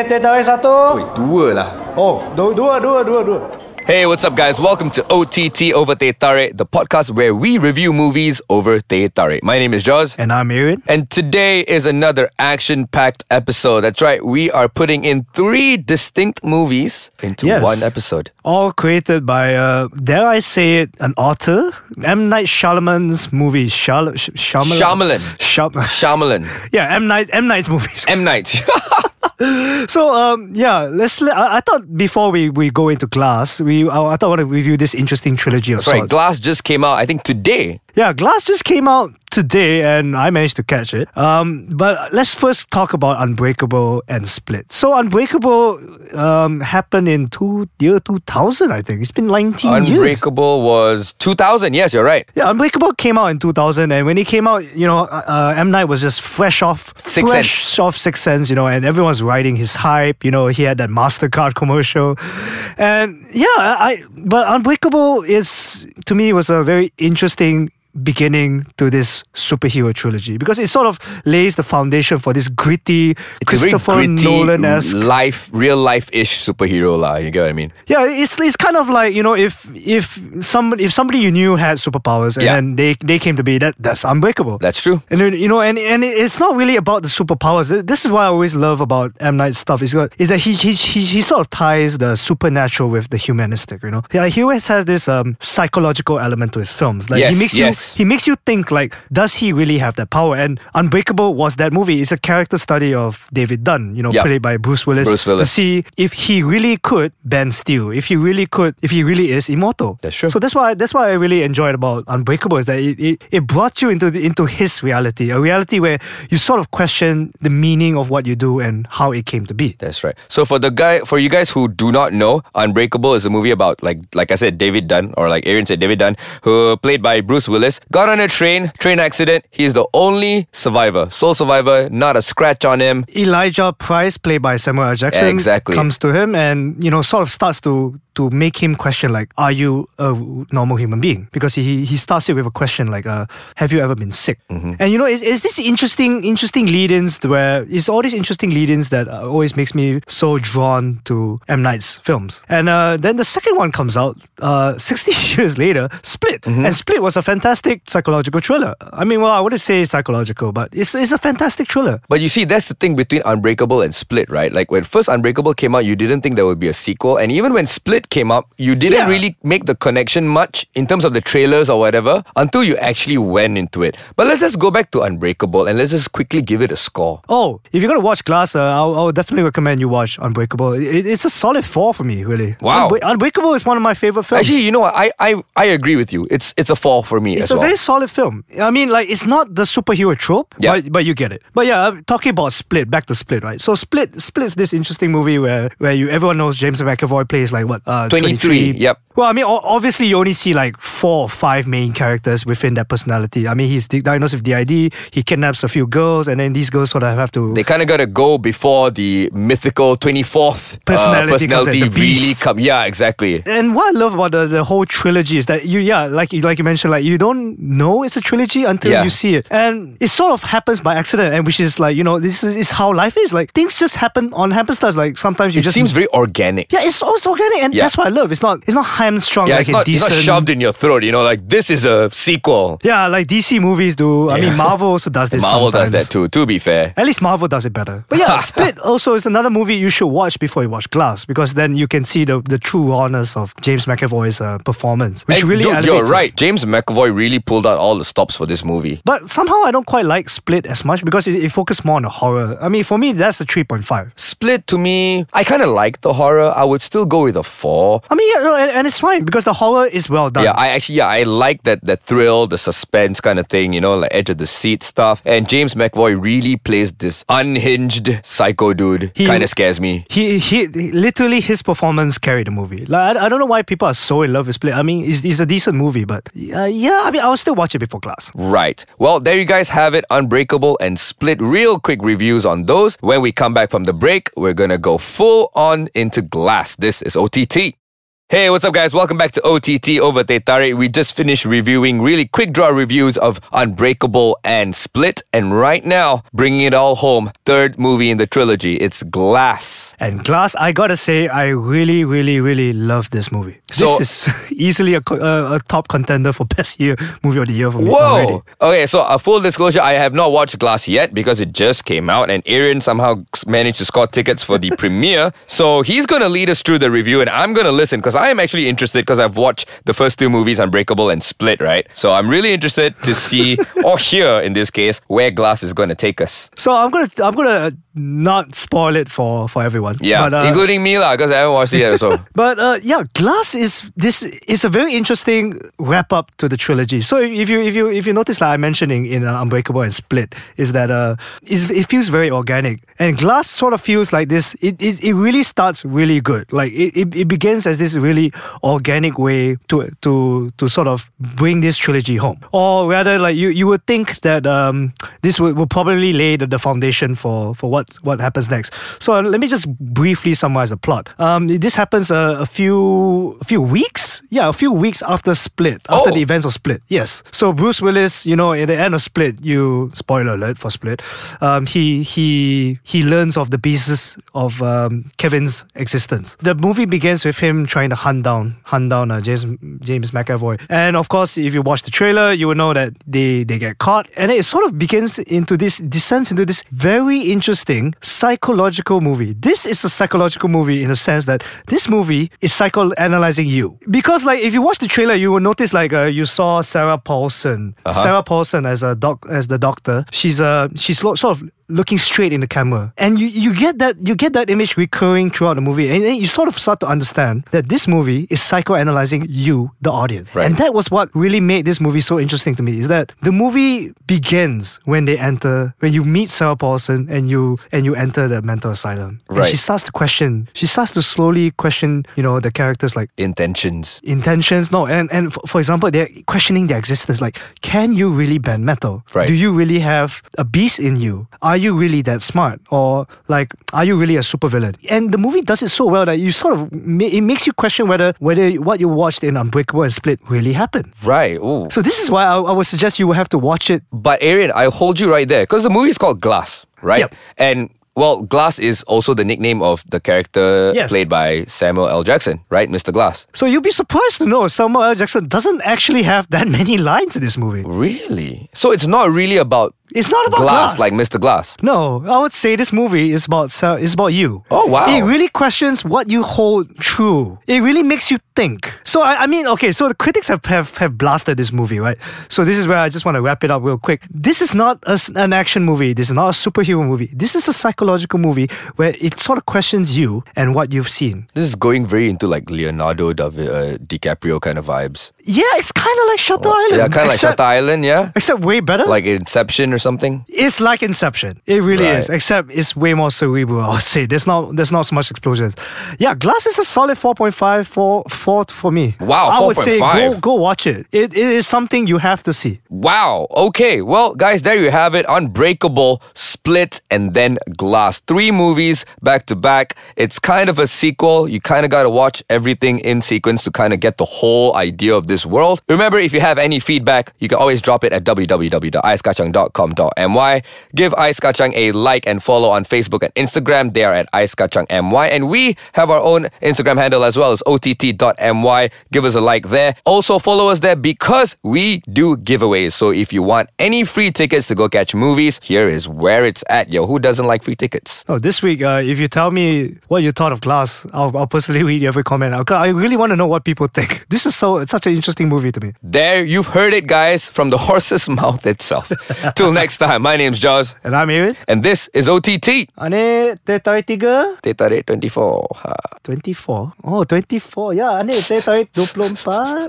Tarik teh tarik satu. Dua lah. Oh, dua, dua, dua, dua, dua. Hey, what's up, guys? Welcome to OTT Over Teh Tarik, the podcast where we review movies over Teh Tarik. My name is Jaws. And I'm Aaron. And today is another action packed episode. That's right, we are putting in three distinct movies into Yes. one episode. All created by, uh, dare I say it, an author? M. Night Shyamalan's movies. Shyal- Sh- Shyamalan. Shyamalan. Shyam- Shyamalan. yeah, M. Night, M. Night's movies. M. Night. So um yeah, let's. Let, I, I thought before we, we go into Glass, we I, I thought I want to review this interesting trilogy of Sorry, sorts. Glass just came out, I think, today. Yeah, Glass just came out today, and I managed to catch it. Um, but let's first talk about Unbreakable and Split. So Unbreakable um happened in two year two thousand, I think. It's been nineteen years. Unbreakable was 2000. Yes, you're right. Yeah, Unbreakable came out in 2000, and when it came out, you know, uh, uh, M Night was just fresh off Sixth fresh Sense. off Sixth Sense, you know, and everyone was riding his hype. You know, he had that Mastercard commercial, and yeah, I. But Unbreakable is to me was a very interesting beginning to this superhero trilogy because it sort of lays the foundation for this gritty It's Christopher gritty, Nolan esque life, real life ish superhero, lah. You get what I mean? Yeah, it's it's kind of like you know if if somebody if somebody you knew had superpowers and Yeah. then they they came to be that that's unbreakable. That's true. and then, you know, and and it's not really about the superpowers. This is what I always love about M Night's stuff. Is is that he he he he sort of ties the supernatural with the humanistic. You know, yeah, he always has this um psychological element to his films. Like Yes, he makes yes. you he makes you think like, does he really have that power? And Unbreakable was that movie. It's a character study of David Dunn. You know, Yeah. played by Bruce Willis. Bruce Willis, To see if he really could bend steel. If he really could. If he really is immortal. That's true. So that's why that's why I really enjoyed about Unbreakable is that it, it, it brought you into the, into his reality, a reality where you sort of question the meaning of what you do and how it came to be. That's right. So for the guy, for you guys who do not know, Unbreakable is a movie about like like I said, David Dunn, or like Aaron said, David Dunn, who played by Bruce Willis, got on a train, train accident. He's the only survivor, sole survivor, not a scratch on him. Elijah Price, played by Samuel L. Jackson, Exactly. comes to him and you know sort of starts to to make him question like, are you a normal human being? Because he he starts it with a question like, uh, have you ever been sick? Mm-hmm. And you know, it's, it's this interesting interesting lead-ins where it's all these interesting lead-ins that uh, always makes me so drawn to M Night's films. And uh, then the second one comes out uh, 60 years later, Split, Mm-hmm. and Split was a fantastic psychological thriller. I mean, well, I wouldn't say psychological, but it's it's a fantastic thriller. But you see, that's the thing between Unbreakable and Split, right? Like when first Unbreakable came out, you didn't think there would be a sequel, and even when Split came up, you didn't Yeah. really make the connection much in terms of the trailers or whatever until you actually went into it. But let's just go back to Unbreakable and let's just quickly give it a score. Oh, if you're gonna watch Glass, uh, I'll, I'll definitely recommend you watch Unbreakable. It, it's a solid four for me, really. Wow. Unbreak- Unbreakable is one of my favorite films. Actually, you know what? I I, I agree with you. It's it's a four for me it's as a well. very solid film. I mean, like it's not the superhero trope, Yeah. but but you get it. But yeah, I'm talking about Split. Back to Split, right? So Split, Split's this interesting movie where where you everyone knows James McAvoy plays like what uh, 23, yep. Well, I mean, obviously you only see like four or five main characters within that personality. I mean, he's diagnosed with DID. He kidnaps a few girls, and then these girls sort of have to They kind of got to go before the mythical 24th Personality uh, personality the really beast. come. Yeah, exactly. And what I love about the, the whole trilogy is that you, yeah, like you like you mentioned, like you don't know it's a trilogy until Yeah. you see it, and it sort of happens by accident, and which is like you know this is, is how life is. Like things just happen on happenstance. Like sometimes you It just seems very organic. yeah, it's always organic, and Yeah. That's what I love. It's not it's not hamstrung Yeah, like it's a not, it's not shoved in your throat, you know, like this is a sequel. yeah, like DC movies do. I Yeah. mean, Marvel also does this. Marvel does that too, to be fair. At least Marvel does it better. But yeah, Split also is another movie you should watch before you watch Glass because then you can see the, the true rawness of James McAvoy's uh, performance, which And really dude, you're it. right. James McAvoy really pulled out all the stops for this movie. But somehow I don't quite like Split as much because it, it focused more on the horror. I mean, for me, that's a 3.5. Split to me, I kind of like the horror. I would still go with a four. I mean, yeah, no, and, and it's fine because the horror is well done. Yeah, I actually yeah, I like that that thrill, the suspense kind of thing, you know, like edge of the seat stuff. And James McAvoy really plays this unhinged psycho dude. He- Kind of scares me. He, he literally his performance carried the movie. Like I, I don't know why people are so in love with Split. I mean, it's, it's a decent movie, but uh, yeah, I mean, I will still watch it before Glass. Right. Well, there you guys have it. Unbreakable and Split. Real quick reviews on those. When we come back from the break, we're gonna go full on into Glass. This is OTT. Hey, what's up, guys? Welcome back to OTT over Teh Tarik. We just finished reviewing really quick draw reviews of Unbreakable and Split, and right now, bringing it all home, third movie in the trilogy. It's Glass. And Glass, I gotta say, I really, really, really love this movie. So- this is easily a, uh, a top contender for best year movie of the year for me. already. Okay, so a full disclosure, I have not watched Glass yet because it just came out, and Arian somehow managed to score tickets for the premiere. So he's gonna lead us through the review, and I'm gonna listen because I am actually interested because I've watched the first two movies, Unbreakable and Split, right? So I'm really interested to see, or hear in this case, where Glass is gonna take us. So I'm gonna I'm gonna not spoil it for for everyone. Yeah, but, uh, including me lah, because I haven't watched it yet. So But uh, yeah, Glass is this is a very interesting wrap up to the trilogy. So if you if you if you notice, like I'm mentioning in uh, Unbreakable and Split, is that uh, is it feels very organic, and Glass sort of feels like this. It it, it really starts really good. Like it, it, it begins as this really organic way to to to sort of bring this trilogy home, or rather, like you you would think that um this would, will probably lay the, the foundation for for what what happens next. So uh, let me just briefly summarize the plot. Um, this happens a, a few a few weeks, yeah, a few weeks after Split, after Oh. the events of Split. Yes. So Bruce Willis, you know, at the end of Split, you spoiler alert for Split, um, he he he learns of the pieces of um, Kevin's existence. The movie begins with him trying to hunt down hunt down uh, James James McAvoy, and of course, if you watch the trailer, you will know that they they get caught, and it sort of begins into this descends into this very interesting psychological movie. This is a psychological movie in the sense that this movie is psychoanalyzing you because, like, if you watch the trailer, you will notice like uh, you saw Sarah Paulson, Sarah Paulson as a doc as the doctor. She's uh she's sort of looking straight in the camera. And you, you get that you get that image recurring throughout the movie. And then you sort of start to understand that this movie is psychoanalyzing you the audience. Right. and that was what really made this movie so interesting to me is that the movie begins when they enter when you meet Sarah Paulson and you and you enter the mental asylum. And she starts to question she starts to slowly question you know the characters like intentions. intentions no and and for, for example they're questioning their existence like can you really bend metal? Right. do you really have a beast in you? Are you really that smart or like are you really a supervillain and the movie does it so well that you sort of it makes you question whether whether what you watched in unbreakable and split really happened Right. Ooh. so this is why I, I would suggest you will have to watch it But Arian, I hold you right there because the movie is called Glass, right? Yep. And well, Glass is also the nickname of the character Yes. played by Samuel L. Jackson, right, Mr. Glass? so you'll be surprised to know Samuel L. Jackson doesn't actually have that many lines in this movie Really? So it's not really about it's not about glass, glass like Mr. Glass. No, I would say this movie is about uh, is about you. Oh, wow. It really questions what you hold true. It really makes you think. So I, I mean, okay, so the critics have, have have blasted this movie, right? So this is where I just want to wrap it up real quick. This is not a an action movie. This is not a superhero movie. This is a psychological movie where it sort of questions you and what you've seen. This is going very into like Leonardo da, uh, DiCaprio kind of vibes. Yeah, it's kind of like Shutter Island. Yeah, kind of like Shutter Island, yeah? Except way better. Like Inception or something. It's like Inception. It really Right. is. Except it's way more cerebral. I would say there's not there's not so much explosions. Yeah, Glass is a solid 4.5 for four for me. Wow, I would say go go watch it. It it is something you have to see. Wow. Okay. Well, guys, there you have it. Unbreakable, Split, and then Glass. Three movies back to back. It's kind of a sequel. You kind of got to watch everything in sequence to kind of get the whole idea of this world. Remember, if you have any feedback, you can always drop it at www.icekachang.com.my. Give Ice Kachang a like and follow on Facebook and Instagram. They are at Ice Kachang MY. And we have our own Instagram handle as well as ott.my. Give us a like there. Also follow us there because we do giveaways. So if you want any free tickets to go catch movies, here is where it's at. Yo, who doesn't like free tickets? Oh, this week, uh, if you tell me what you thought of Glass, I'll, I'll personally read every comment. I'll, I really want to know what people think. This is so it's such an interesting movie to me. There, you've heard it, guys, from the horse's mouth itself. Till next time, my name's Jaws, And I'm Aaron. and this is OTT. Ane teh tarik tiga Teta Rate 24. Ha. 24. Oh, 24. Ya, ane teh tarik 24.